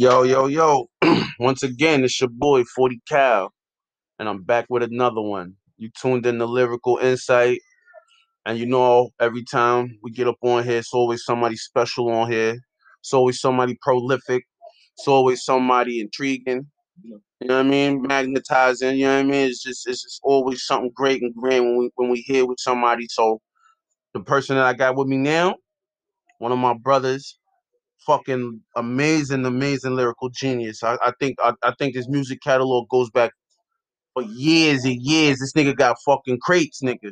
Yo, yo, yo. Once again, it's your boy 40 Cal, and I'm back with another one. You tuned in to Lyrical Insight, and you know, every time we get up on here, it's always somebody special on here. It's always somebody prolific. It's always somebody intriguing. You know what I mean? Magnetizing, you know what I mean? It's just it's just always something great and grand when we when we hear with somebody. So the person that I got with me now, one of my brothers, fucking amazing, amazing lyrical genius. I, I think I, I think his music catalog goes back for years and years. This nigga got fucking crates, nigga. You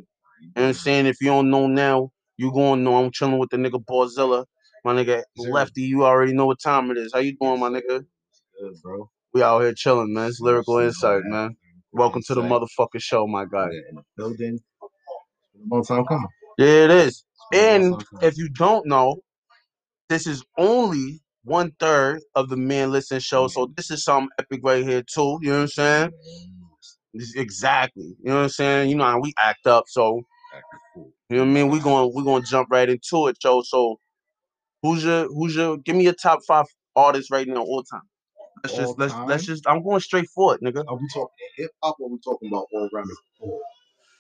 know what I'm saying? If you don't know now, you gonna know I'm chilling with the nigga Barzilla. My nigga. Lefty, you already know what time it is. How you doing, my nigga? Good, bro. We out here chilling, man. It's lyrical insight, man. Welcome to the motherfucking show, my guy. Yeah, in the building. Long time coming. Yeah, it is. It's been a And long time coming. if you don't know, this is only one third of the men Listen show. So mm-hmm. this is some epic right here too. You know what I'm saying? This- exactly. You know what I'm saying? You know how we act up. So you know what I mean? We're going we're gonna jump right into it, Joe. So who's your who's your give me your top five artists right now all time. Let's All just let's let's time? just I'm going straight for it, nigga. Are we talking hip hop or are we talking about all around the?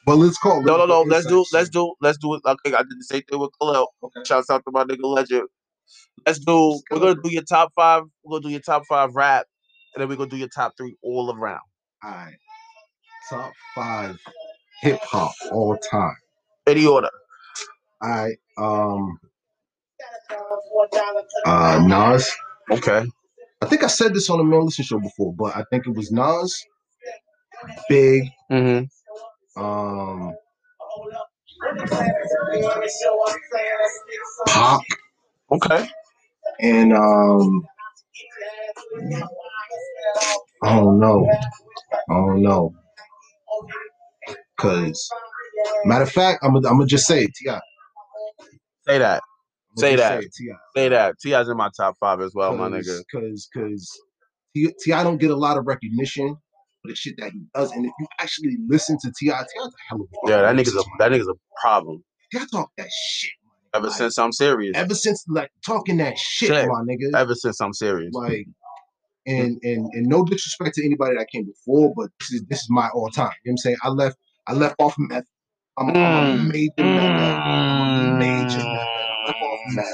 But let's call No, no, no. Let's do let's do let's do it. Okay, I did the same thing with Khalil. Okay. Shouts out to my nigga Legend. Let's do. Let's We're gonna do your top five. We're gonna do your top five rap, and then we're gonna do your top three all around. All right. Top five hip hop all time. Any order. All right. Um. Uh, Nas. Okay. I think I said this on the Man Listen show before, but I think it was Nas, Big, Mm-hmm. um, Pop, Okay. and um, I don't know. I don't know. Cause matter of fact, I'm gonna I'm gonna just say it, Ti. Say that. Say that. Ti. Say that. Ti's in my top five as well, my nigga. Cause cause Ti Ti don't get a lot of recognition for the shit that he does, and if you actually listen to Ti, Ti's a hell of a Yeah, that nigga's a that nigga's a problem. Ti talk that shit. Ever Like, since I'm serious. ever since like talking that shit, Shit. my nigga. Ever since I'm serious. like and and and no disrespect to anybody that came before, but this is this is my all time. You know what I'm saying? I left I left off meth. I'm, I'm a Mm. major meth. I'm a major meth. I left off meth.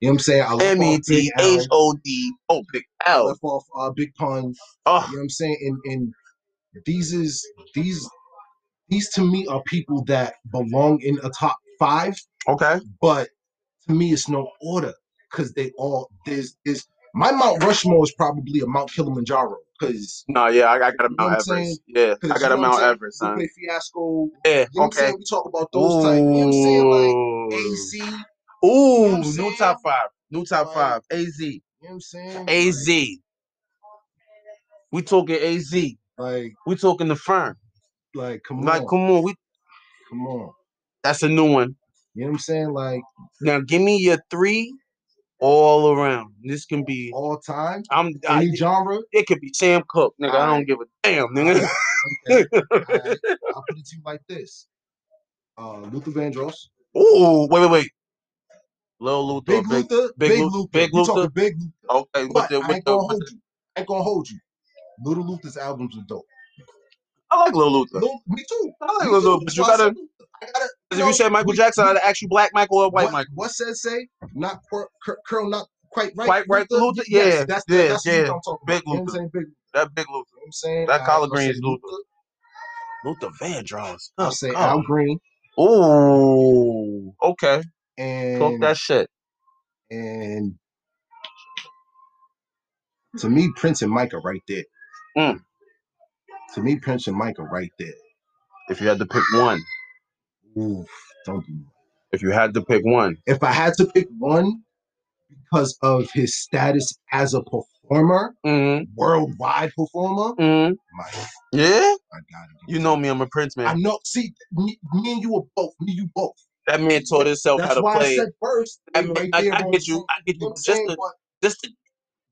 You know what I'm saying? I left M E off T Big L. H O D. Oh, big I L. left off uh, Big Pun. You know Oh, what I'm saying? And and these is these these to me are people that belong in a top five, okay. but to me it's no order because they all there's is my Mount Rushmore is probably a Mount Kilimanjaro because No, yeah, I, I got a You know Mount Everest. Yeah, I got a know Mount? Everest, son. play Fiasco. Yeah, You know okay. We talk about those type. You know what I'm saying? Like Ooh. AZ. You know Ooh, new top five. New top Like, five. AZ. what I'm saying? AZ. We talking AZ. Like, We talking the firm. like, come on. Like, come on, we come on. that's a new one. You know what I'm saying? Like Now give me your three all around. This can be all time, I'm I, any genre. it could be Sam Cooke, nigga. I don't give a damn, nigga. Okay. Alright. I'll put it to you like this. Uh, Luther Vandross, Ooh, wait, wait, wait. Lil Luther, Big, Luther, Big Big Luther. Big talking Luther? Big Luther? okay, with But the I ain't gonna with hold the you. I ain't gonna hold you. Little Luther's albums are dope. I like Lil Luther. Lil, me too. I like Lil. Luther, but you gotta Luther. Gotta. if know, you said Michael we- Jackson, I'd ask you Black Michael or White what, Michael. What says say? Not cur- cur- curl, not quite right. Quite right, Luther? Yes, Yeah, that's yeah, the, that's yeah. I'm talking Big about. You know Luther. Big. That big Luther. You know I'm saying? That collard say greens Luther. Luther Vandross. I'll Oh, say God. Al Green Ooh, okay. Talk and that shit. and to me Prince and Micah right there. Mm. To me Prince and Micah right there. If you had to pick one, Oof, don't do that. if you had to pick one, If I had to pick one because of his status as a performer, mm-hmm, worldwide performer, mm-hmm. Mike, yeah, I gotta you know me, I'm a Prince man. I man. know. See, me, me and you are both. Me, you both. That man taught himself how That's to why I play. said first. I, and right I, there I on get you. I get You know you. I'm Just saying? the, But just the,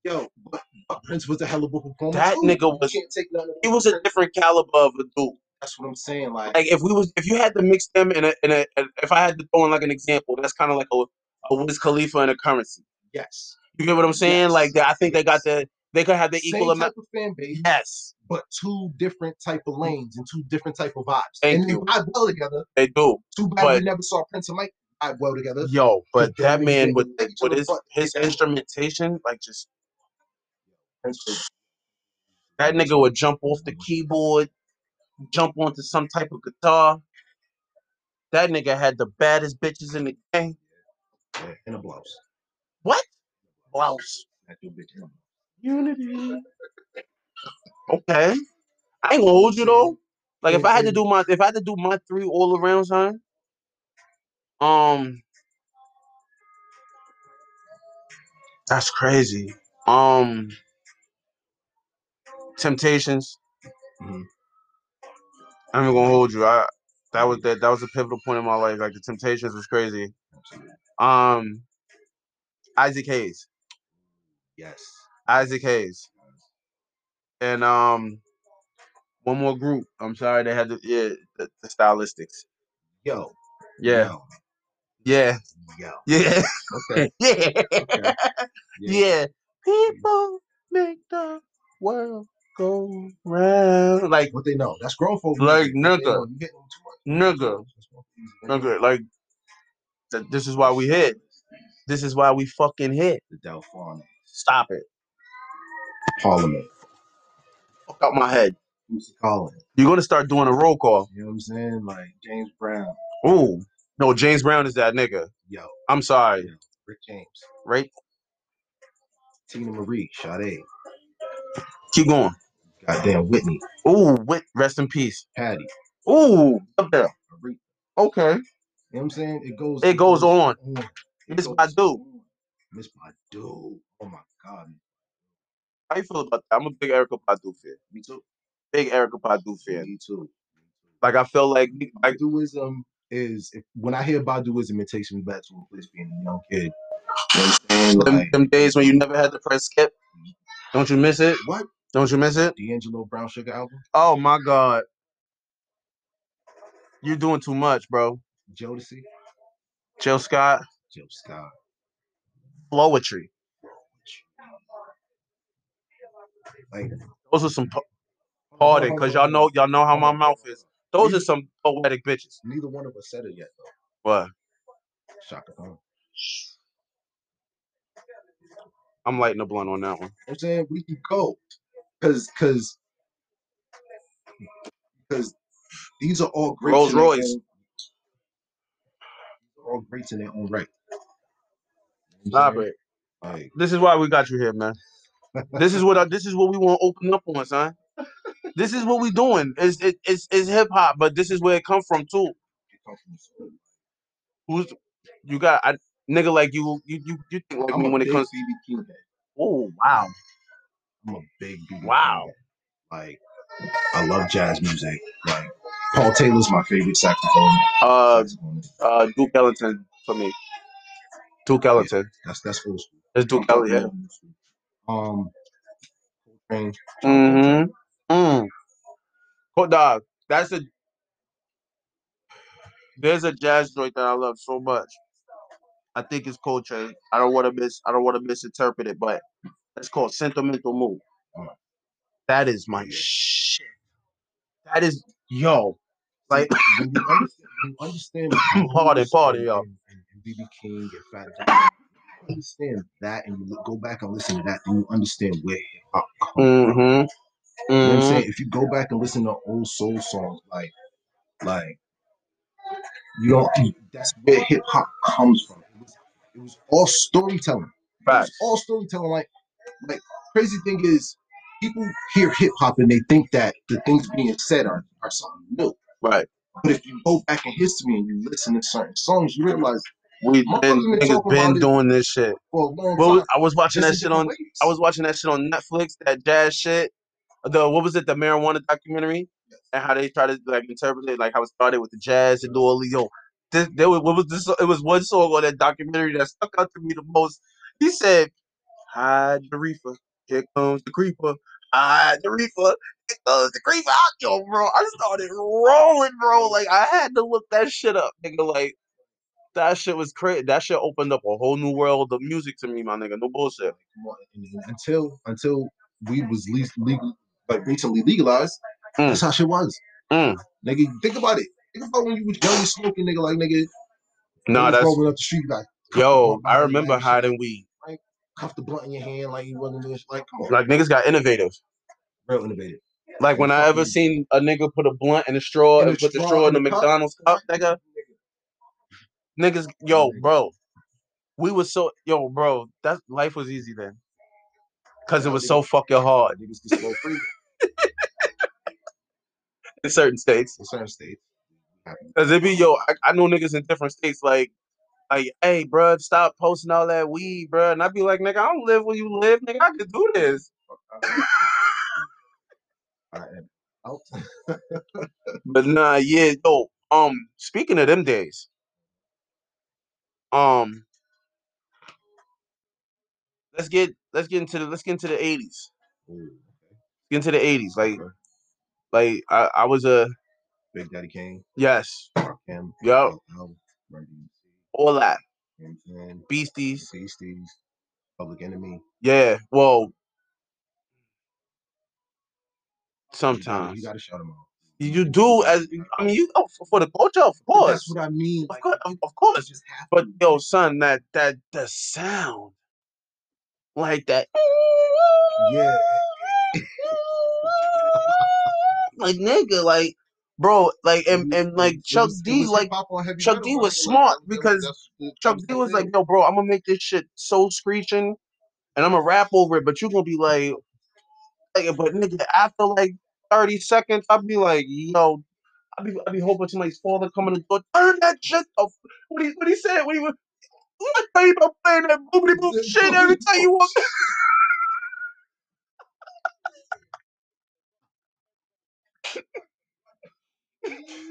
yo, but, but Prince was a hell of a performer. That too. nigga You was- can't take nothing. he was a different caliber of a dude. That's what I'm saying. Like, Like if we was, if you had to mix them in a, in a, if I had to throw in like an example, that's kind of like a, a Wiz Khalifa and a Curren$y. yes, You get what I'm saying? Yes. Like that, I think they got the they could have the Same equal amount. of fan base, Yes, but two different type of mm. lanes and two different type of vibes. Thank and you. they vibe well together. they do. Too bad But- we never saw Prince and Mike vibe well together. Yo, but that man with with his his instrumentation, like just that nigga would jump off the keyboard, jump onto some type of guitar. That nigga had the baddest bitches in the game. yeah, in a blouse. What? Blouse. Your bitch. Unity. Okay. I ain't gonna hold you though. Like if I had to do my if I had to do my three all around, son. Um That's crazy. Um Temptations. Mhm. I'm not gonna hold you. I that was that that was a pivotal point in my life. Like the Temptations was crazy. Um Isaac Hayes. Yes. Isaac Hayes. And um one more group. I'm sorry they had the yeah, the, the stylistics. Yo. Yeah. Yo. Yeah. Yo. Yeah. Okay. Yeah. Okay. Yeah. People make the world go round. Like What they know? That's grown folk. Like, music. What they nigga. know, You getting too much. nigga. That's grown folk music. Nigga. Like th- this is why we hit. This is why we fucking hit. The Delphon. Stop it. Parliament. Fuck out my head. Who's calling? You're gonna start doing a roll call. You know what I'm saying? Like James Brown. Ooh. No, James Brown is that nigga. Yo. I'm sorry. Rick James. Right? Teena Marie. Sade. Keep going. Goddamn Whitney. Ooh, Whit, rest in peace. Patty. Ooh, up there. Aretha. Okay. You know what I'm saying? It goes. It goes on. It Miss Badu. Miss Badu. Oh my God. How you feel about that? I'm a big Erykah Badu fan. Me too. Big Erykah Badu fan. Me too. Like I feel like Baduizm is if, when I hear Baduizm, it takes me back to a place being a young kid. You know what I'm saying? them, Like, them days when you never had to press skip. Mm. Don't you miss it? what? Don't you miss it? D'Angelo Brown Sugar album? Oh my god. You're doing too much, bro. Jodeci? Jill Scott, Jill Scott. Flowetry. Like, Those are some po- pardon, cause y'all know y'all know how my mouth is. Those are some poetic bitches. Neither one of us said it yet, though. What? Chaka Khan. I'm lighting a blunt on that one. You know what I'm saying? We can go. Cause cause because these are all great Rolls Royce. all greats in their own right. You know Stop it. Like, This is why we got you here, man. This is what I, this is what we want to open up on, son. This is what we're doing. It's it, it's it's hip hop, but this is where it come from too. it come from the- Who's you got? I, nigga like you, you you you think like I'm me when it comes. BB King. Oh wow, I'm a big BB Wow. Like I love jazz music. Like Paul Taylor's my favorite saxophone. uh, uh, Duke Ellington for me. Duke Ellington. That's that's old school. It's Duke Ellington. Um, Mm-hmm. Mm. Dog. That's a. There's a jazz joint that I love so much. I think it's Coltrane. I don't want to miss. I don't want to misinterpret it, but it's called Sentimental Mood. Mm. That is my shit. That is yo. Like when you understand, when you understand the Pardon, blues pardon, and- yo. and- and- and BB King and Fat Joe, understand that, and you go back and listen to that, then you understand where hip hop comes from. Mm-hmm. You know what I'm Mm-hmm. saying? If you go back and listen to old soul songs, like, like, you don't. That's where hip hop comes from. It was, it was all storytelling. It was all storytelling. Like, like crazy thing is, people hear hip hop and they think that the things being said are, are something new. Right. But if you go back in history and you listen to certain songs, you realize We've been been niggas been doing this shit. for Well. I was watching just that shit on. ways. I was watching that shit on Netflix. That jazz shit. The what was it? The marijuana documentary, and how they try to like interpret it, like how it started with the jazz and Orleans. Yo, this, there was what was this? It was one song on that documentary that stuck out to me the most. He said, "Hide the reefer, here comes the creeper. Hide the reefer, here comes the creeper." I, yo, bro, I started rolling, bro. Like I had to look that shit up, nigga. Like That shit was crazy. That shit opened up a whole new world of music to me, my nigga. No bullshit. Come on, and- and until until weed was le- legal, like recently legalized, Mm. that's how shit was. Mm. Nigga, think about it. Think about when you was young smoking, nigga. Like nigga, No, that's rolling up the street like yo. I remember hiding weed. Cuff the blunt in your hand like you wasn't. Like, come on, Like niggas got innovative. real innovative. Like when I ever seen a nigga put a blunt in a straw and put the straw straw in the the? McDonald's cup, nigga. Niggas, yo, bro, we was so yo, bro. That life was easy then, cause it was so fucking hard Niggas can smoke free in certain states. in certain states. Cause it be yo, I, I know niggas in different states like, like, hey, bro, stop posting all that weed, bro. And I'd be like, nigga, I don't live where you live, nigga. I can do this. I am out. But nah, yeah, yo. Um, speaking of them days, um, let's get let's get into the let's get into the eighties. Get into the eighties. Like, okay. like I, I was a Big Daddy Kane, yes, him, Yup. Al, Run DMC, all that you know what I'm saying? beasties. Beasties, Public Enemy. Yeah, well, sometimes you gotta shout them out. you do as I mean, you oh, for, the culture, of course, That's what I mean. of Like, course, of, um, of course. just But to. yo, son, that that the sound, like that. Yeah. like nigga, like bro, like and, and like Chuck was- D, was like hip-hop on heavy Chuck D was smart Like, because Chuck D was like, yo, bro, I'm gonna make this shit so screeching, and I'm gonna rap over it, but you're gonna be like, like, but nigga, after like 30 seconds, I'll be like, yo, I'll be, I'll be hoping somebody's father coming to the door, turn that shit off. What he, what he said, what he was, what tell you about playing that boobity boop shit every time you walk.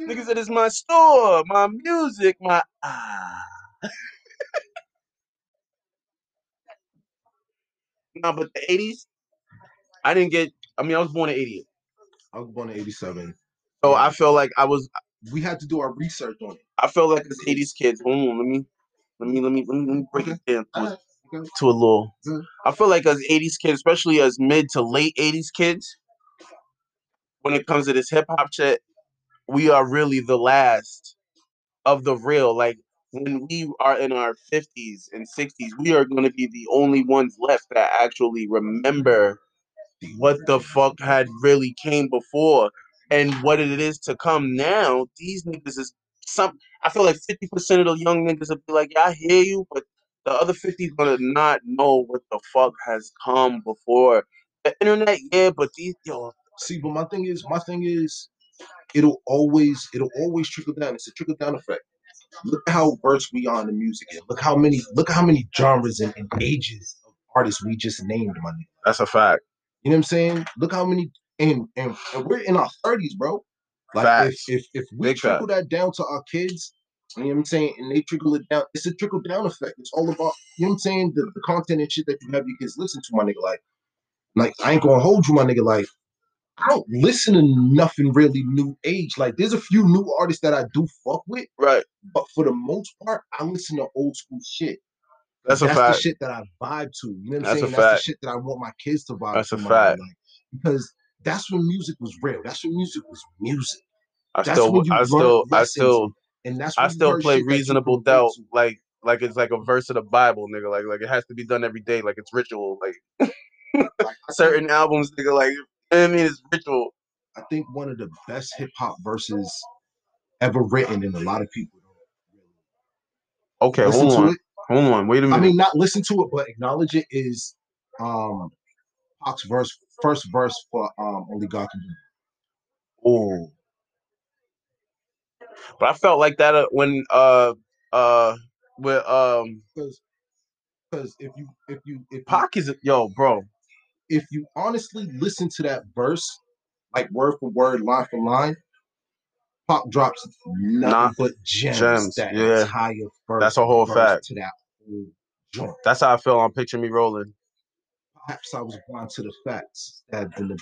Nigga said it's my store, my music, my ah. no, but the 80s, I didn't get. I mean, I was born in 88, I was born in '87. so I felt like I was. We had to do our research on it. I felt like as 80s kids. Hold on, let me, let me, let me, let me, let me break it down to, Alright, a- okay. to a little. I feel like as 80s kids, especially as mid to late 80s kids, when it comes to this hip hop shit, we are really the last of the real. Like when we are in our 50s and 60s, we are going to be the only ones left that actually remember what the fuck had really came before and what it is to come now. These niggas is some. I feel like 50% of the young niggas will be like, yeah, I hear you, but the other 50 is gonna not know what the fuck has come before. The internet, yeah, but these yo, See, but my thing is, my thing is, it'll always, it'll always trickle down. It's a trickle down effect. Look how versed we are in the music, and look how many, look how many genres and, and ages of artists we just named, my nigga. that's a fact. You know what I'm saying? Look how many, and and, and we're in our thirties, bro. Like Facts. if if if we Big trickle that down to our kids, you know what I'm saying, and they trickle it down, it's a trickle down effect. It's all about, you know what I'm saying, the, the content and shit that you have your kids listen to, my nigga. Like, like I ain't gonna hold you, my nigga. Like, I don't listen to nothing really new age. Like, there's a few new artists that I do fuck with, Right. but for the most part, I listen to old school shit. That's a That's fact. the shit that I vibe to. You know what I'm That's a saying? That's fact. the shit that I want my kids to vibe That's to. a fact. Like, because that's when music was real. That's when music was music. I That's still, I still, I still, And that's I still play shit that you reasonable doubt like, like it's like a verse of the Bible, nigga. Like, like it has to be done every day. Like it's ritual. Like Like, certain albums, nigga. Like, you know what I mean, it's ritual. I think one of the best hip hop verses ever written, and a lot of people Okay, listen hold on, it. hold on. Wait a minute. I mean, not listen to it, but acknowledge it. Is um, Pac's verse, first verse for um, Only God Can Do. Ooh. But I felt like that uh, when uh uh with um Because, because if you if you if Pac is yo, bro. If you honestly listen to that verse, like word for word, line for line, Pop drops nothing Nah, but gems. gems, That yeah. entire verse. That's a whole fact. To that whole joint. That's how I feel on Picture Me Rolling. Perhaps I was blind to the facts that the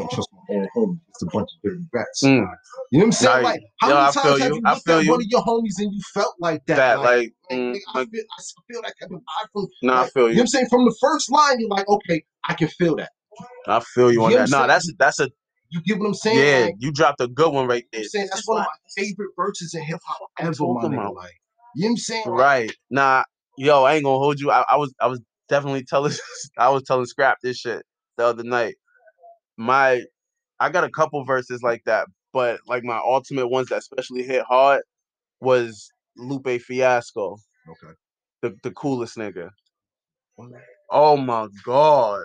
don't trust my own homie. It's a bunch of dirty rats. Mm. You know what I'm saying? Right. Like, how Yo, many feel times have you. you looked at you. one of your homies and you felt like that? That like, like, mm, nigga, I, like feel, I feel that type of vibe from. nah, I feel You You know what. I'm saying? From the first line, you're like, okay, I can feel that. I feel you on You that. Nah, that's that's a You get what I'm saying? yeah. Like, You dropped a good one right you know what there. I'm saying that's one of my favorite verses in hip hop I'm ever, my talking nigga. Like, you know what I'm saying? Like, Right. Nah, yo, I ain't gonna hold you. I, I was I was definitely telling I was telling Scrap this shit the other night. My I got a couple verses like that, but like my ultimate ones that especially hit hard was Lupe Fiasco, okay. the, the coolest nigga. Oh my god.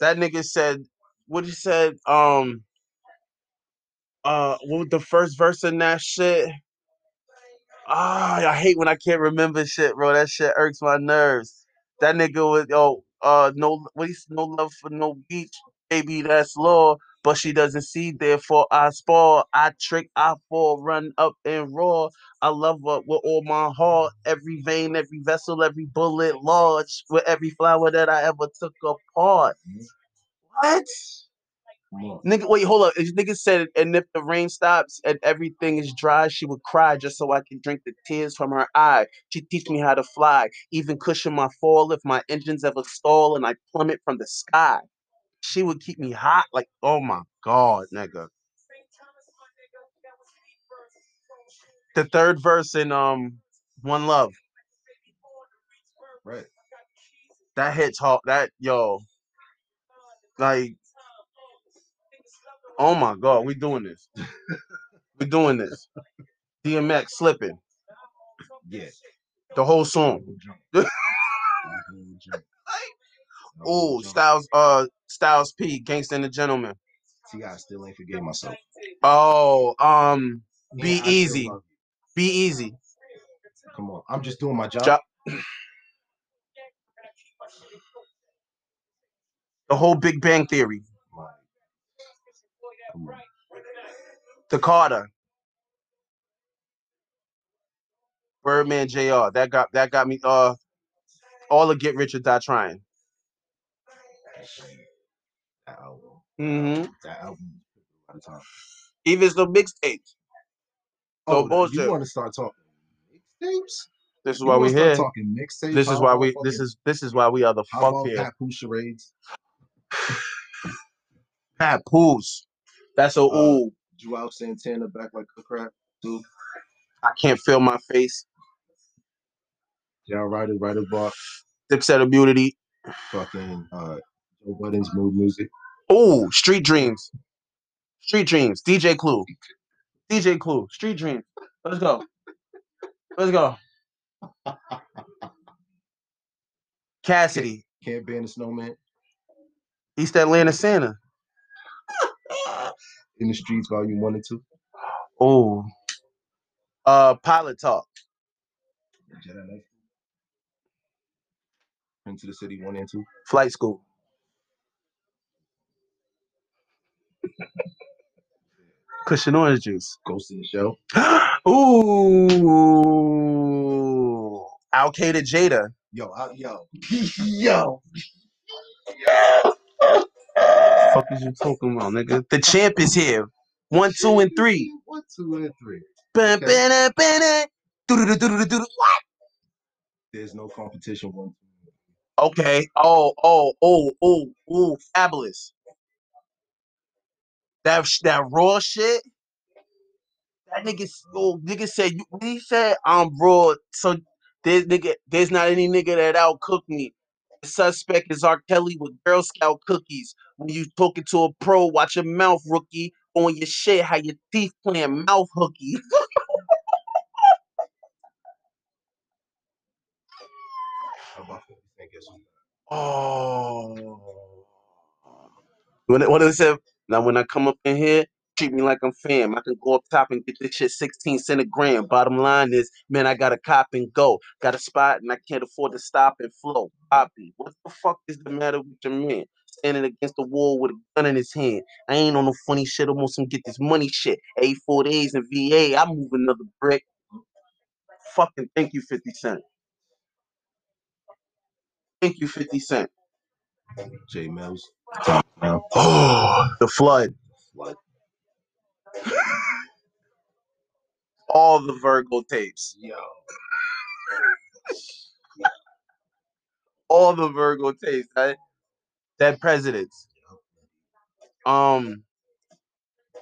That nigga said what he said, um uh what was the first verse in that shit? Ah, I hate when I can't remember shit, bro. That shit irks my nerves. That nigga was yo, uh, no, what he no love for no beach, baby. That's law, but she doesn't see. Therefore, I spoil, I trick, I fall, run up and roar. I love her with all my heart, every vein, every vessel, every bullet lodged with every flower that I ever took apart. What? Nigga, wait, hold up. This nigga said, and if the rain stops and everything is dry, she would cry just so I can drink the tears from her eye. She teach me how to fly, even cushion my fall if my engines ever stall and I plummet from the sky. She would keep me hot, like, oh my god, nigga. The third verse in um One Love, Right. that hits hard. That yo, like, oh my god, we doing this. we doing this. DMX slipping Yeah. the whole song. Whole jump. The whole jump. The whole Oh. Styles, uh, Styles P, Gangsta and the Gentleman. See, I still ain't forgave myself. Oh, um, be still easy, be easy. Come on. I'm just doing my job. Jo- the whole Big Bang Theory, the Carter, Birdman Jr. That got that got me. Uh, all the Get Rich or Die Trying. That album. Mm-hmm. That album. At the time. Even the mixtapes. No Oh, bullshit. you want to start talking mixtapes? This is You why we here. talking mixtapes? This is why we. This is this is why we are the How fuck about here. Pat Pooh charades? Pat Pools. That's a Uh, ooh. Juelz Santana back like a crap. Dude. I can't feel my face. John Ryder, Ryder Bar. Dipset immunity. Fucking uh, Joe Budden's mood music. Oh, Street Dreams. Street Dreams. DJ Clue. DJ Clue. Street Dreams. Let's go. Let's go. Cassidy. Can't ban the snowman. East Atlanta Santa. In the streets, volume one and two. Oh. Uh Pilot Talk. Jedi Knight. Into the city one and two. Flight School. Cushion orange juice. Ghost in the Shell. Ooh. Al Qaeda Jada. Yo, I, yo, yo. fuck is you talking about, nigga? The champ is here. One, two, and three. One, two, and three. Ba- Okay. ba- ba- ba- doo-doo-doo-doo-doo-doo. There's no competition. One, two, and three. Okay. Oh, oh, oh, oh, oh, Fabolous. That sh- that raw shit. That nigga, s- oh, nigga said you. He said I'm raw. So there's nigga, there's not any nigga that outcook me. The suspect is R. Kelly with Girl Scout cookies. When you talking to a pro, watch your mouth, rookie. On your shit, how your teeth playing mouth hooky. How about 50 Cent gets some- Oh. When it, what it said, now when I come up in here, treat me like I'm fam. I can go up top and get this shit 16 cent a gram. Bottom line is, man, I got a cop and go. Got a spot and I can't afford to stop and flow. Poppy, what the fuck is the matter with your man? Standing against the wall with a gun in his hand. I ain't on no funny shit. I'm on some get this money shit. A4 days and VA. I move another brick. Fucking thank you, 50 Cent. Thank you, 50 Cent. J Mills. Oh, the flood. All the Virgo tapes. Yo. All the Virgo tapes. That, that presidents. Um,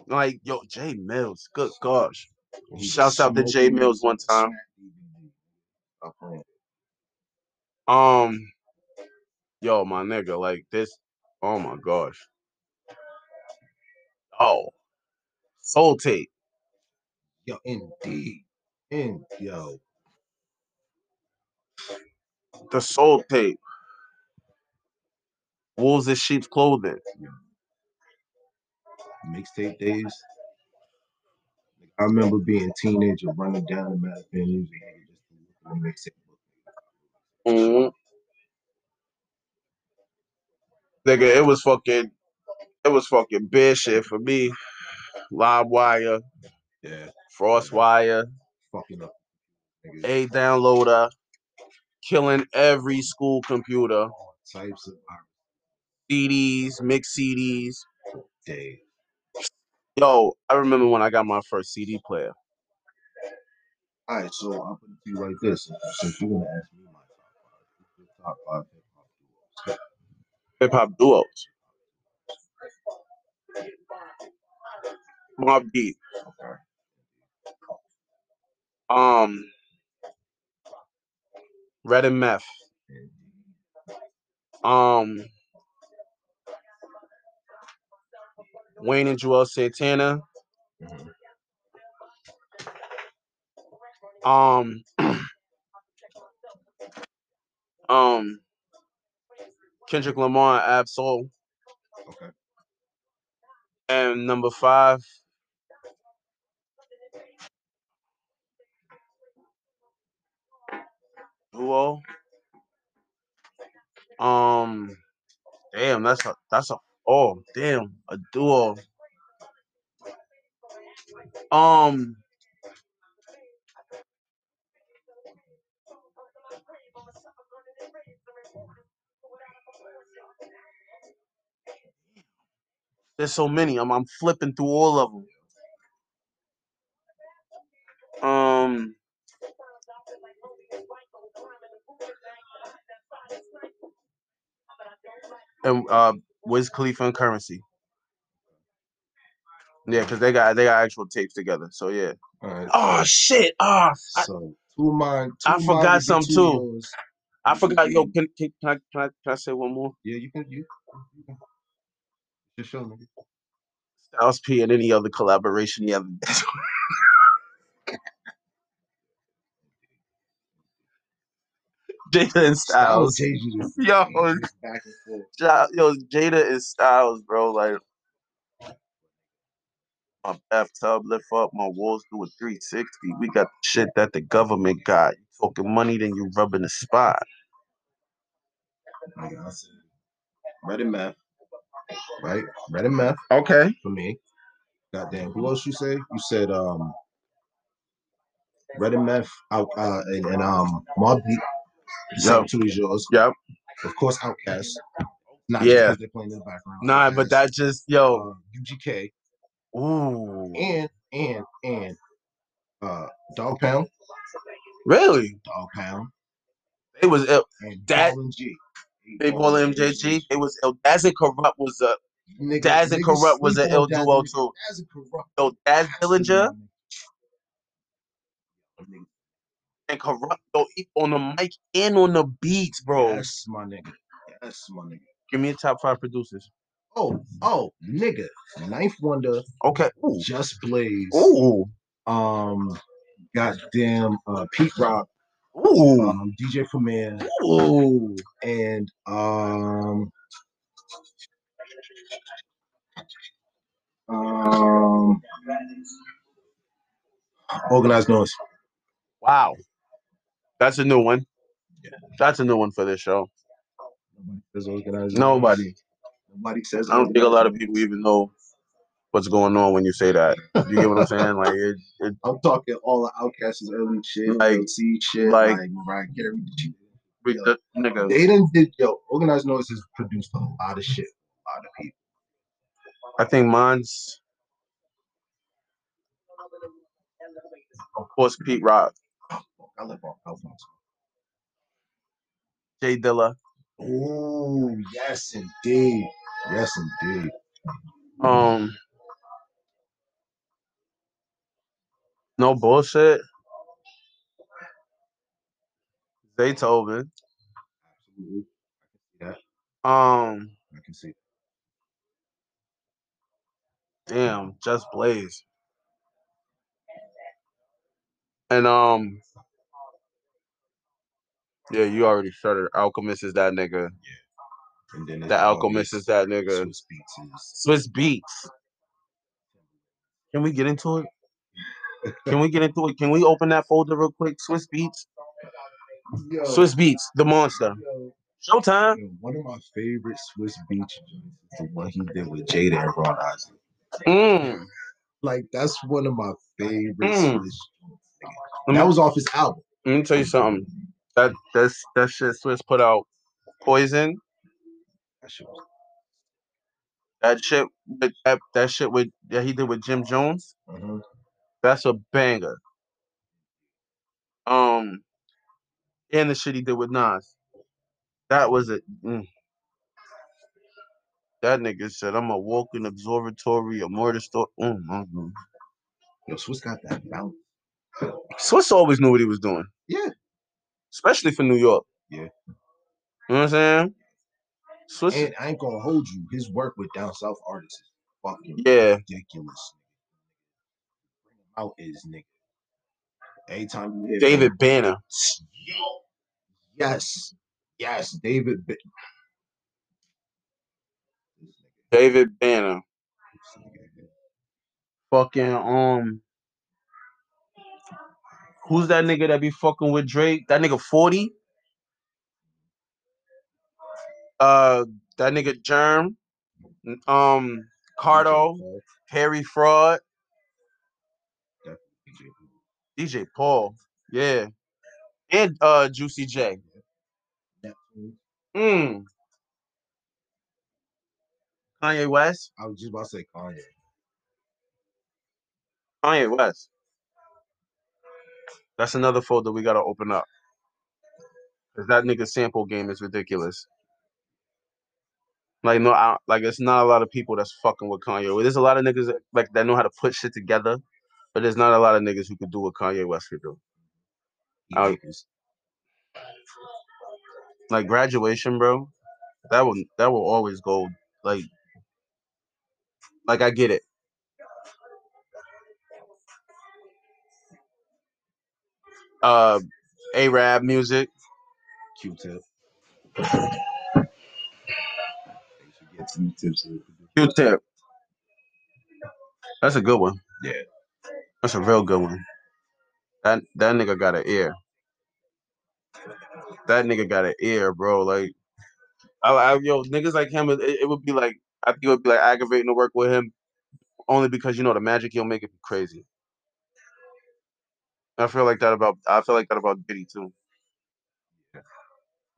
like yo, Jay Mills. Good gosh. Shouts out to Jay Mills one time. DVD. Stop playing. Um, yo, my nigga, like this. Oh my gosh. Oh, soul tape. Yo, indeed. In yo. The soul tape. Wolves in sheep's clothing. Mixtape days. I remember being a teenager running down the Mass Band Music just to look at the mixtape book. Mm-hmm. Nigga, it was fucking, it was fucking big shit for me. LimeWire, Yeah, frost wire, fucking up. A downloader, killing every school computer, All types of CDs, mix CDs. days. Yo, I remember when I got my first CD player. All right, so I'll put it to you like this. Since you're gonna ask me my top five, your top five hip hop duos? Hip hop duos. Mobb Deep. Um, Red and Meth. Um, Wayne and Juelz Santana. Um, um, Kendrick Lamar, and Ab-Soul, Okay. and number five. Duo. Um, damn, that's a that's a oh damn a duo. Um, there's so many. I'm I'm flipping through all of them. Um, and uh, Wiz Khalifa and Curren$y. Yeah, because they got they got actual tapes together. So yeah. Right. Oh shit! Ah, I, so two mine. Two I forgot some too. yours. I forgot. Yo, can, can, can, I, can, I, can I say one more? Yeah, you can. You. you can. Just show me. Styles P and any other collaboration you did. Jada and Styles Styles. Yo, changes back and forth. Ja- yo, Jada and Styles, bro. Like my bathtub lift up, my walls do a 360. We got the shit that the government got. You talking money, then you rubbing the spot. Like I said, red and meth, right? Red and meth Okay. for me. Goddamn. Who else you say? You said um, red and meth, out, uh, and, and um, Mobb Deep. Yep. two is yours. Yep. Of course, OutKast. Not Yeah. because they're playing in the background. Nah, but that just yo. uh, UGK Ooh. and and and uh, Dogg Pound, Really? Dogg Pound, It was ill. and That- G. Big Ball and MJG. It was. Daz and Kurupt was a Nigga, Daz and Kurupt was an ill duo too. Daz and Kurupt. Yo, Daz Dillinger and Kurupt yo on the mic and on the beats, bro. Yes, my nigga. Yes, my nigga. Give me a top five producers. Oh, oh, nigga. Ninth Wonder, Okay. Ooh. Just Blaze. Ooh. Um, goddamn, uh, Pete Rock, Ooh. um, DJ Premier, Ooh. and um, um, Organized Noise. Wow. That's a new one. Yeah. That's a new one for this show. Nobody says Nobody. Nobody says. I don't think a lot of people even know what's going on when you say that. You get what I'm saying? Like it, it I'm talking all the OutKast's early shit, Like- C shit, like- like, Mariah Carey. shit. the, nigga. They didn't did yo. Organized Noise has produced a lot of shit. A lot of people. I think mine's of course Pete Rock, I love Alfonso. J Dilla. Oh, yes, indeed. Yes, indeed. Um, no bullshit. Zaytoven. Absolutely. Um, I can see. damn, Just Blaze. And um, yeah, you already started. Alchemist is that nigga. Yeah. And then The Alchemist is that nigga. Swizz Beatz is Swizz Beatz. Can we get into it? Can we get into it? Can we open that folder real quick? Swizz Beatz. Yo, Swizz Beatz, the monster. yo, Showtime. yo, one of my favorite Swizz Beatz is the one he did with Jada and Ron Isley. Mm. Like that's one of my favorite Mm. Swizz That was off his album. let me tell you something. That that's that shit Swizz put out. Poison. That shit was That shit with that, that shit with that he did with Jim Jones. Mhm. That's a banger. Um, and the shit he did with Nas. That was it. Mm. That nigga said, "I'm a walking observatory, a murder store." Mm, mm, mm. Yo, Swizz got that bounce. Swizz always knew what he was doing. Yeah. especially for New York. Yeah. you know what I'm saying. Swizz, And I ain't gonna hold you. His work with down south artists is fucking yeah, ridiculous. Out is nigga. Every time you David Banner. Yes. Yes, David. Ba- David Banner. Fucking um. Who's that nigga that be fucking with Drake? That nigga 40? Uh that nigga Germ. Um Cardo, Harry Fraud, Paul, DJ Paul. DJ Paul. Yeah. And uh Juicy J. Mm. Kanye West. I was just about to say Kanye. Kanye West. That's another folder we gotta open up. Cause that nigga sample game is ridiculous. Like no, I, like it's not a lot of people that's fucking with Kanye. There's a lot of niggas that, like that know how to put shit together, but there's not a lot of niggas who could do what Kanye West could do. I- Like graduation, bro. That will that will always go like like I get it. Uh, AraabMUZIK. Q-tip. They should get Q-tips. to- Q-tip. That's a good one. Yeah. That's a real good one. That that nigga got an ear. That nigga got an ear, bro. Like, I, I yo niggas like him. It, it would be like I think it would be like aggravating to work with him, only because you know the magic he'll make it be crazy. I feel like that about I feel like that about Diddy too.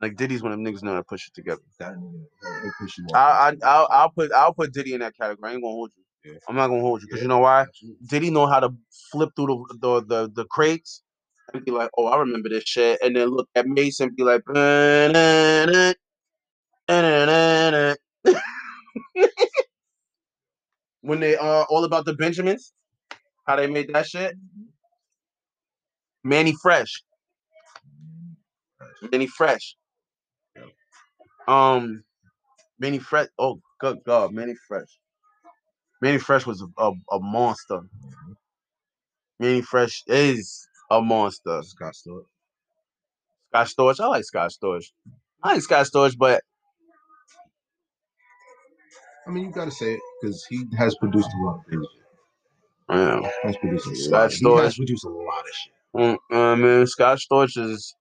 Like Diddy's one of them niggas know how to push it together. That nigga, he'll- he'll push you. I I I'll, I'll put I'll put Diddy in that category. I ain't gonna hold you. Yeah. I'm not gonna hold you because Yeah, you know why? Diddy know how to flip through the the the, the crates and be like, "Oh, I remember this shit," and then look at Mason and be like, "Ba-na-na, when they are all about the Benjamins, how they made that shit. Mannie Fresh, Mannie Fresh, um, Mannie Fresh. Oh, good God, Mannie Fresh. Mannie Fresh was a, a, a monster. Mannie Fresh is a monster. Scott Storch. Scott Storch. I like Scott Storch. I like Scott Storch, but I mean, you gotta say it because he has produced a lot of things. yeah, Has produced a Scott lot. He Storch. has produced a lot of shit. mm, uh, man, Scott Storch is.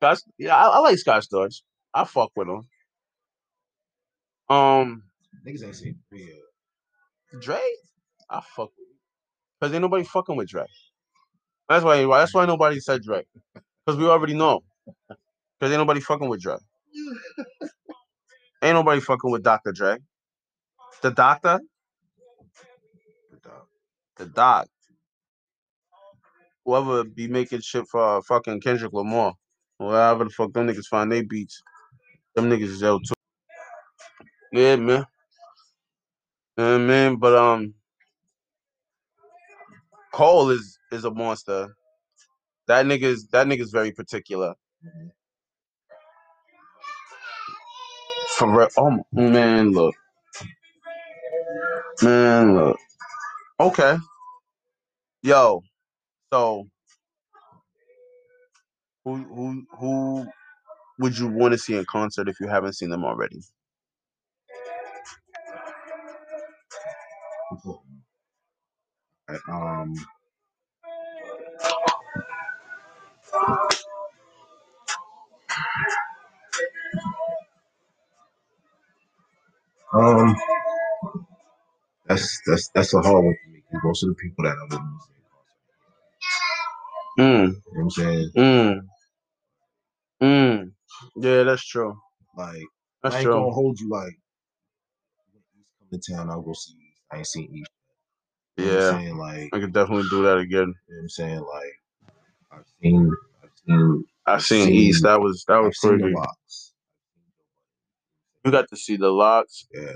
Scott, yeah, I, I like Scott Storch. I fuck with him. Um, Niggas ain't seen video. Dre, I fuck because ain't nobody fucking with Dre. That's why. That's why nobody said Dre because we already know. Because ain't nobody fucking with Dre. Ain't nobody fucking with Dr. Dre. The doctor? The dog. The doc. Whoever be making shit for uh, fucking Kendrick Lamar. Whatever the fuck them niggas find they beats. Them niggas is out too. Yeah, man. Yeah, mean? But um Cole is is a monster. That nigga's that nigga's very particular. For real. Oh man, look. Man, look. Okay. Yo. So who who who would you want to see in concert if you haven't seen them already? Um, um, that's that's that's a hard one for me. 'cause Most of the people that I would want to see, Mm, you know what I'm saying? mm, mm. Yeah, that's true. Like, That's I ain't gonna hold you like when East come to town, I'll go see East. I ain't seen East. You Yeah, I'm saying? Like, I could definitely do that again. you know what I'm saying? Like, I've seen, I've seen, I've seen East. That was that I've was seen LOX. You got to see the LOX. Yeah.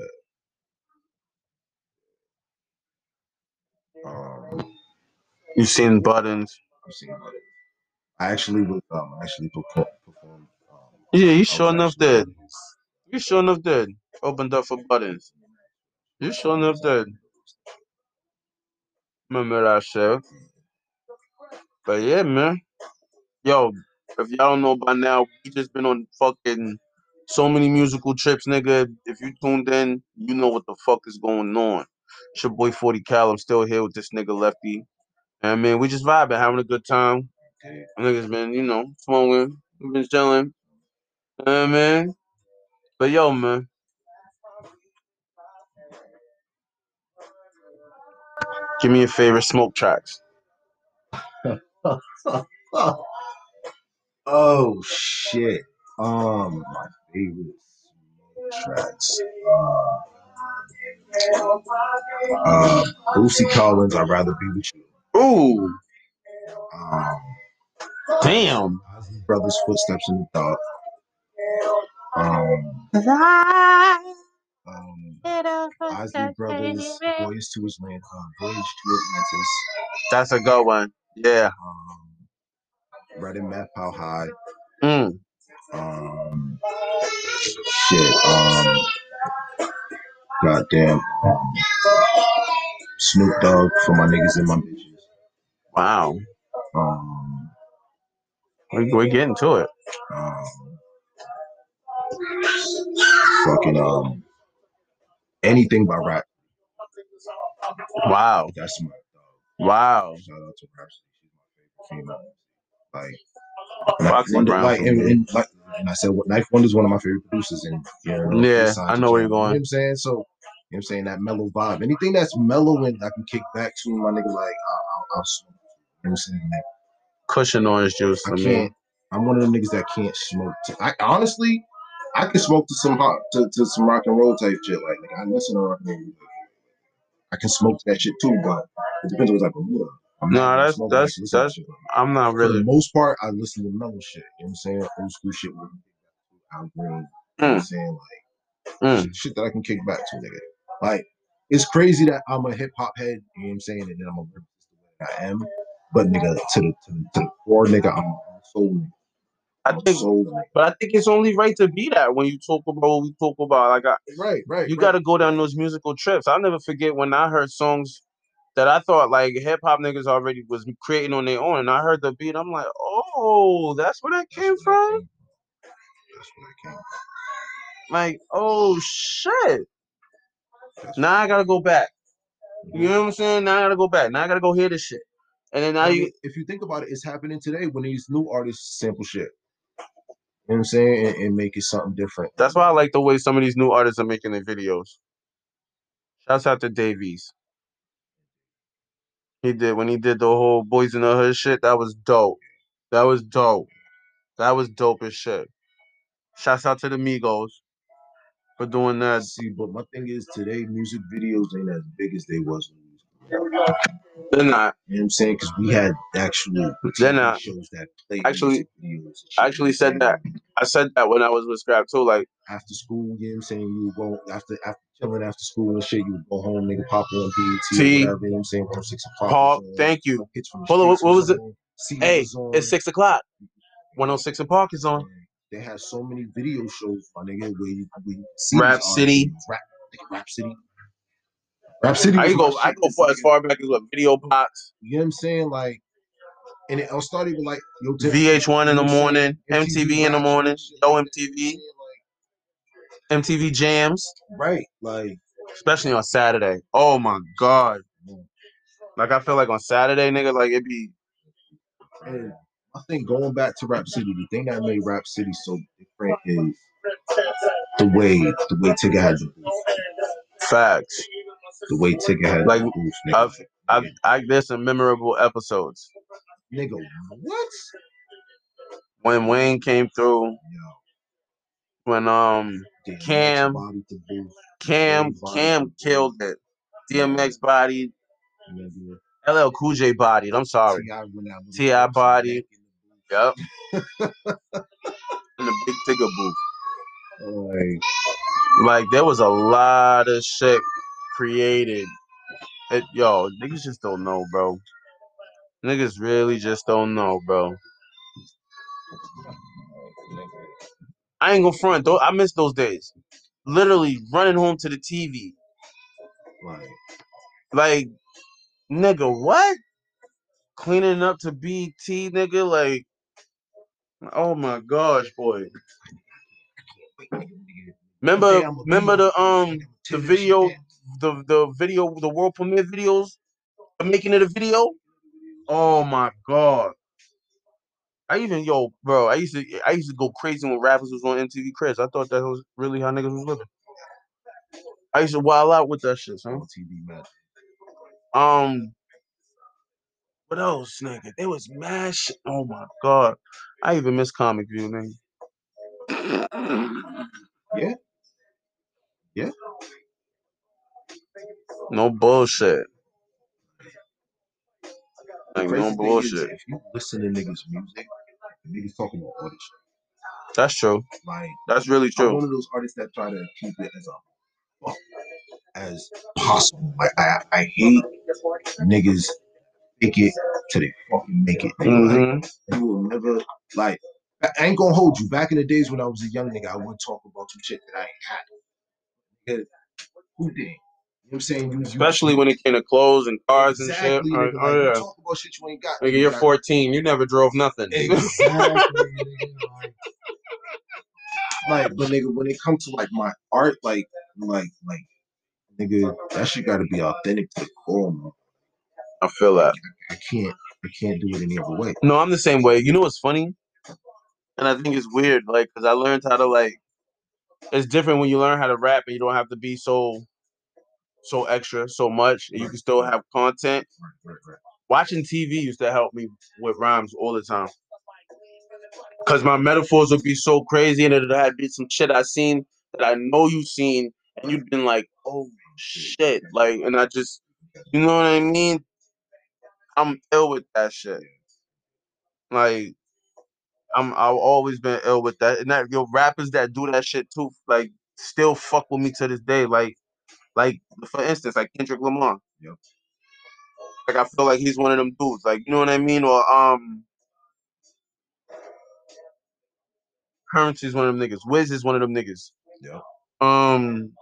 Um, You seen buttons. I've seen like, I actually was um actually perform, performed. Um, Yeah, you sure enough did. You sure enough did. Opened up for buttons. You sure enough did. Remember that shit. But yeah, man. Yo, if y'all don't know by now, we just been on fucking so many musical trips, nigga. If you tuned in, you know what the fuck is going on. It's your boy 40 Cal. I'm still here with this nigga Lefty. And mean, we just vibing, having a good time. Niggas been, you know, smoking. we been chilling. Yeah, man. But yo, man. Give me your favorite smoke tracks. oh shit. Um, my favorite smoke tracks. Um, uh, Bootsy Collins. I'd rather be with you. Ooh, Um, damn. Isley Brothers' Footsteps in the Dark. Um, um, Isley Brothers, Voyage to Atlantis. Uh, Voyage to Atlantis. That's a good one. Yeah. Um, Red and Meth How High. Mm. Um, shit. Um, goddamn. Um, Snoop Dogg for my niggas and my bitches. Wow. Um, We, we're getting to it. um, fucking um, anything by rap. Wow. That's my dog. Wow. Shout out to Rapsody. She's my favorite female. Like, Foxy Wonder, Brown like, and, and, like, and I said, what 9th Wonder's one of my favorite producers, and you know, Yeah, I know where you're Jam. You know going. what I'm saying? So, you know what I'm saying that mellow vibe. Anything that's mellow and I can kick back to, my nigga, like, I'll, I'll, I'll smoke. You know what I'm saying? Like, Kush & Orange Juice I can't. I'm one of the niggas that can't smoke. I honestly, I can smoke to some hot to, to some rock and roll type shit. Like, like I listen to rock and roll. I can smoke to that shit too, but it depends on what type of mood. I'm No, that's- smoke, I like that's- to that's- shit. I'm not For really. the most part, I listen to mellow shit. You know what I'm saying? Old school shit Al Green. You know what I'm Mm, saying? Like mm. shit, shit that I can kick back to, nigga. Like it's crazy that I'm a hip hop head. You know what I'm saying? And then I'm a lyricist the way I am. But nigga, to the to the, to the core, nigga, I'm, I'm a soul nigga. I oh, think, soul nigga. but I think it's only right to be that when you talk about what we talk about. Like, I, Right, right. you right. got to go down those musical trips. I'll never forget when I heard songs that I thought like hip hop niggas already was creating on their own, and I heard the beat. I'm like, oh, that's where that came from. That's where that came from. Like, oh shit. Now I gotta go back. You know what I'm saying? Now I gotta go back. Now I gotta go hear this shit. And then now I you, if you think about it, it's happening today when these new artists sample shit. You know what I'm saying? And, and make it something different. that's why I like the way some of these new artists are making their videos. Shouts out to Davies. He did when he did the whole Boys in the Hood shit. That was dope. That was dope. That was dope as shit. Shouts out to the Migos. for doing that. See, but my thing is today music videos ain't as big as they was. When we was They're not. You know what I'm saying? Because we had actual They're not. shows that played Actually- music videos. and shit, I actually said that. I said that when I was with Scrap too. Like. After school, you know what I'm saying? You go after after chilling after school and shit, you go home, nigga, pop on BET or whatever, you know what I'm saying? 106 o'clock. Paul, thank you. Hold on, what- what was it? Hey, on. it's six o'clock. 106 & Park is on. They had so many video shows, my nigga, where you, where you see Rap City. Rap, Rap City. Rap City. I go. I go far as far back as what video pots, You know what I'm saying? Like, and it all started with like yo, Jeff- VH1 in the know what I'm saying? morning, MTV in the morning, shit, Yo like, MTV, you know what MTV Jams, I'm saying? Like, right, like. especially on Saturday. Oh my god! Mm. Like I feel like on Saturday, nigga, like it'd be And I think going back to Rap City, the thing that made Rap City so different is the way the way Tigger had the booth. facts. The way Tigger had Like, the booth, nigga. I've, I've, I there's some memorable episodes nigga, what? when Wayne came through. Yo, When um damn, Cam. bodied the booth, Cam Cam killed it. DMX body. LL Cool J bodied. I'm sorry. T.I. went out with T.I. the body. Yep. In the big Tigger booth. booth. Like, Like there was a lot of shit created. It, yo, niggas just don't know, bro. Niggas really just don't know, bro. I ain't gonna front though. I miss those days. Literally running home to the TV. like, Like, nigga, what? Cleaning up to BT, nigga. Like, oh my gosh, boy. Remember, remember the um the video. The the video, the world premiere videos, of making it a video. Oh my god! I even yo, bro. I used to I used to go crazy when rappers was on MTV Cribs. I thought that was really how niggas was living. I used to wild out with that shit, son. on TV, man. Um, what else, nigga? There was mad shit. Oh my god! I even miss Comic View, nigga. Yeah. Yeah. No bullshit. Like no bullshit. if you listen to niggas' music, niggas talking about all this shit. That's true. Like, That's really I'm true. one of those artists that try to keep it as um, a fuck as possible. Like I, I hate niggas fake it till they fucking make it. nigga. Like, mm-hmm. you will never like. I ain't gonna hold you. Back in the days when I was a young nigga, I would talk about some shit that I ain't had. Who did? You know what I'm saying? You, you, Especially when it came to clothes and cars and shit. exactly, Like, nigga, oh like, yeah. talk about shit you ain't got. Nigga, you're Like, 14. You never drove nothing. Exactly. Like, like, but nigga, when it comes to like my art, like, like, like, nigga, that shit got to be authentic to the core, man. I feel that. I can't, I can't do it any other way. No, I'm the same way. You know what's funny? And I think it's weird, like, because I learned how to like. It's different when you learn how to rap and you don't have to be so, so extra, so much, and you can still have content. Watching TV used to help me with rhymes all the time. Cause my metaphors would be so crazy, and it had be some shit I seen that I know you seen, and you've been like, "Oh shit!" Like, and I just, you know what I mean? I'm ill with that shit. Like, I'm I've always been ill with that, and that yo rappers that do that shit too, like, still fuck with me to this day. Like, like for instance, like Kendrick Lamar. Yep. Like I feel like he's one of them dudes. Like, you know what I mean? Or um. Curren$y's one of them niggas. Wiz is one of them niggas. Yep. Um,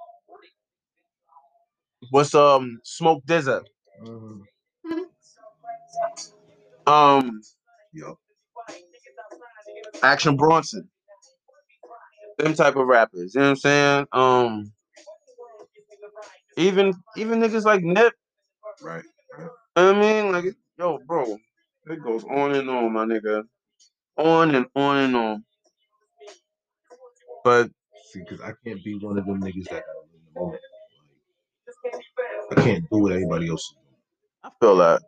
what's um Smoke DZA? Mhm. Um, Yep. Action Bronson. Them type of rappers. You know what I'm saying? Um, even even niggas like Nip. Right. You know what I mean, like yo, bro, it goes on and on, my nigga, on and on and on. But See, because I can't be one of them niggas that gotta live in the moment. Like, I can't do what anybody else is doing. I feel that.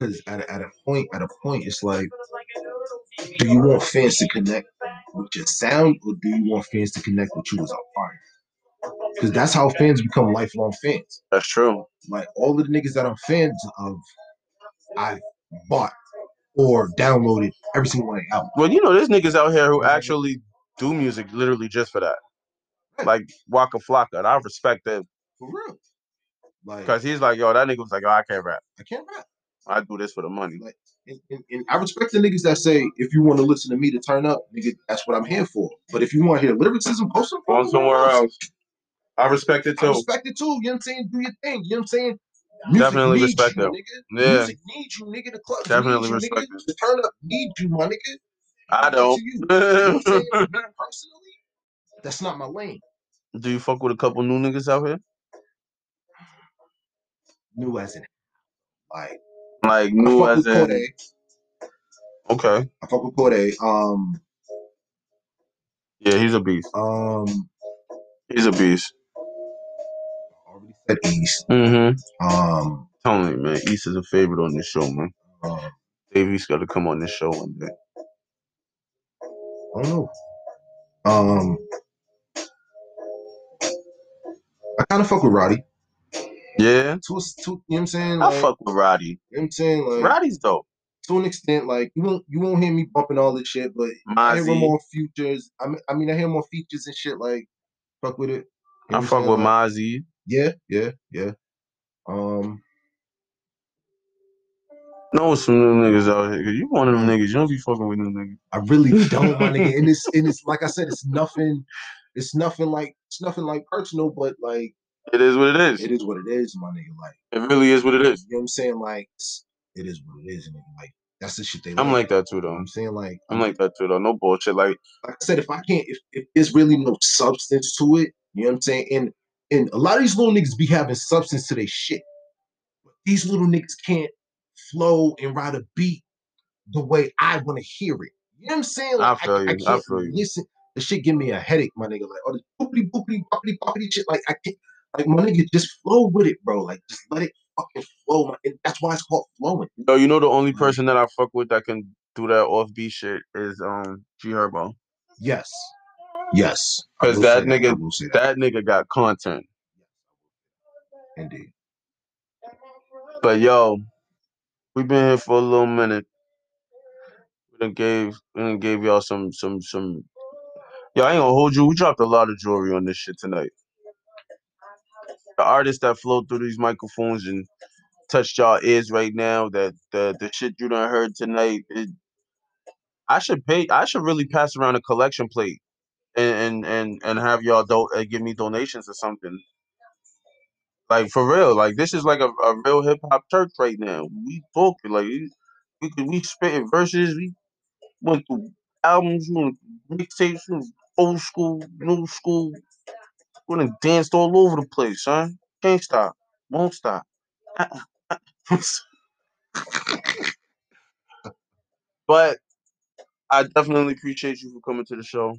Because at, a- at a point, at a point, it's like, do you want fans to connect with your sound, or do you want fans to connect with you as an? Because that's how fans become lifelong fans. That's true. Like all of the niggas that I'm fans of, I bought or downloaded every single one album. Well, you know, there's niggas out here who actually do music literally just for that. Like Waka Flocka, and I respect that For real. Like because he's like, yo, that nigga was like, yo, I can't rap. I can't rap. I do this for the money. And, and, and I respect the niggas that say, if you want to listen to me to turn up, nigga, that's what I'm here for. But if you want to hear lyricism, post them Go somewhere else. I respect it too. I respect it too. You know what I'm saying? Do your thing. You know what I'm saying? Music Definitely needs respect you, that. Nigga. Yeah. Music needs you, nigga. The clubs Definitely you, respect nigga. The turn up need you, my nigga. I don't. you. You know what I'm saying? Personally, that's not my lane. do you fuck with a couple new niggas out here? New as in like Like new as in Cordae. okay. I fuck with Cordae. Um, Yeah, he's a beast. um, He's a beast. I said East. Mm-hmm. Um, Telling you, man, East is a favorite on this show, man. um, Davies got to come on this show one day. I don't know. Um, I kind of fuck with Roddy. Yeah, To, to you know what I'm saying? I Like, fuck with Roddy. You know what I'm saying? Like, Roddy's dope. to an extent, like you won't you won't hear me bumping all this shit, but I hear Mozzy. futures. I mean, I mean, I hear more features and shit. Like, fuck with it. You know I fuck with Like, Mozzy. Yeah, yeah, yeah. Um, Know some new niggas out here. 'cause You one of them niggas. You don't be fucking with new niggas. I really don't, my nigga. And it's and it's like I said, it's nothing. It's nothing like it's nothing like personal, but like It is what it is. it is what it is, my nigga. Like It really is what it is. you know what I'm saying? Like it's, it is what it is, nigga. Like that's the shit they. I'm like that too, You know what though. I'm saying like I'm like that too, though. No bullshit. Like, like I said, if I can't, if, if there's really no substance to it, you know what I'm saying? And and a lot of these little niggas be having substance to their shit. But these little niggas can't flow and ride a beat the way I want to hear it. You know what I'm saying? I Like feel you. I can't feel you. listen. The shit give me a headache, my nigga. Like, oh, the boopity boopity boppity boppity shit. Like, I can't. Like, my nigga, just flow with it, bro. Like, just let it fucking flow. My, and that's why it's called flowing. yo, you know, the only person that I fuck with that can do that offbeat shit is um G Herbo. Yes, yes. because that nigga- I will say that. That nigga got content. Indeed. But yo, we've been here for a little minute. We done gave we done gave y'all some some some. Yo, I ain't gonna hold you. We dropped a lot of jewelry on this shit tonight. The artists that flow through these microphones and touched y'all ears right now. That the the shit you done heard tonight. It, I should pay. I should really pass around a collection plate and and and, have y'all do, uh, give me donations or something. Like for real, like this is like a, a real hip hop church right now. We talking like we we we spitting verses. We went through albums, we went mixtapes, old school, new school. We done danced all over the place, son. Can't stop, won't stop. but I definitely appreciate you for coming to the show,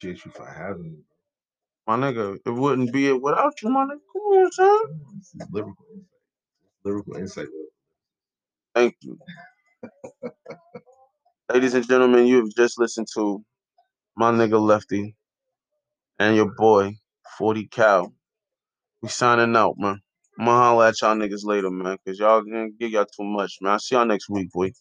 Appreciate you for having me. my nigga. It wouldn't be it without you, my nigga. Come on, son. This is lyrical insight. Lyrical insight. Thank you. Ladies and gentlemen, you have just listened to my nigga Lefty and your boy, 40 Cal. We signing out, man. I'm gonna holler at y'all niggas later, man, because y'all gonna give y'all too much, man. I'll see y'all next week, boy.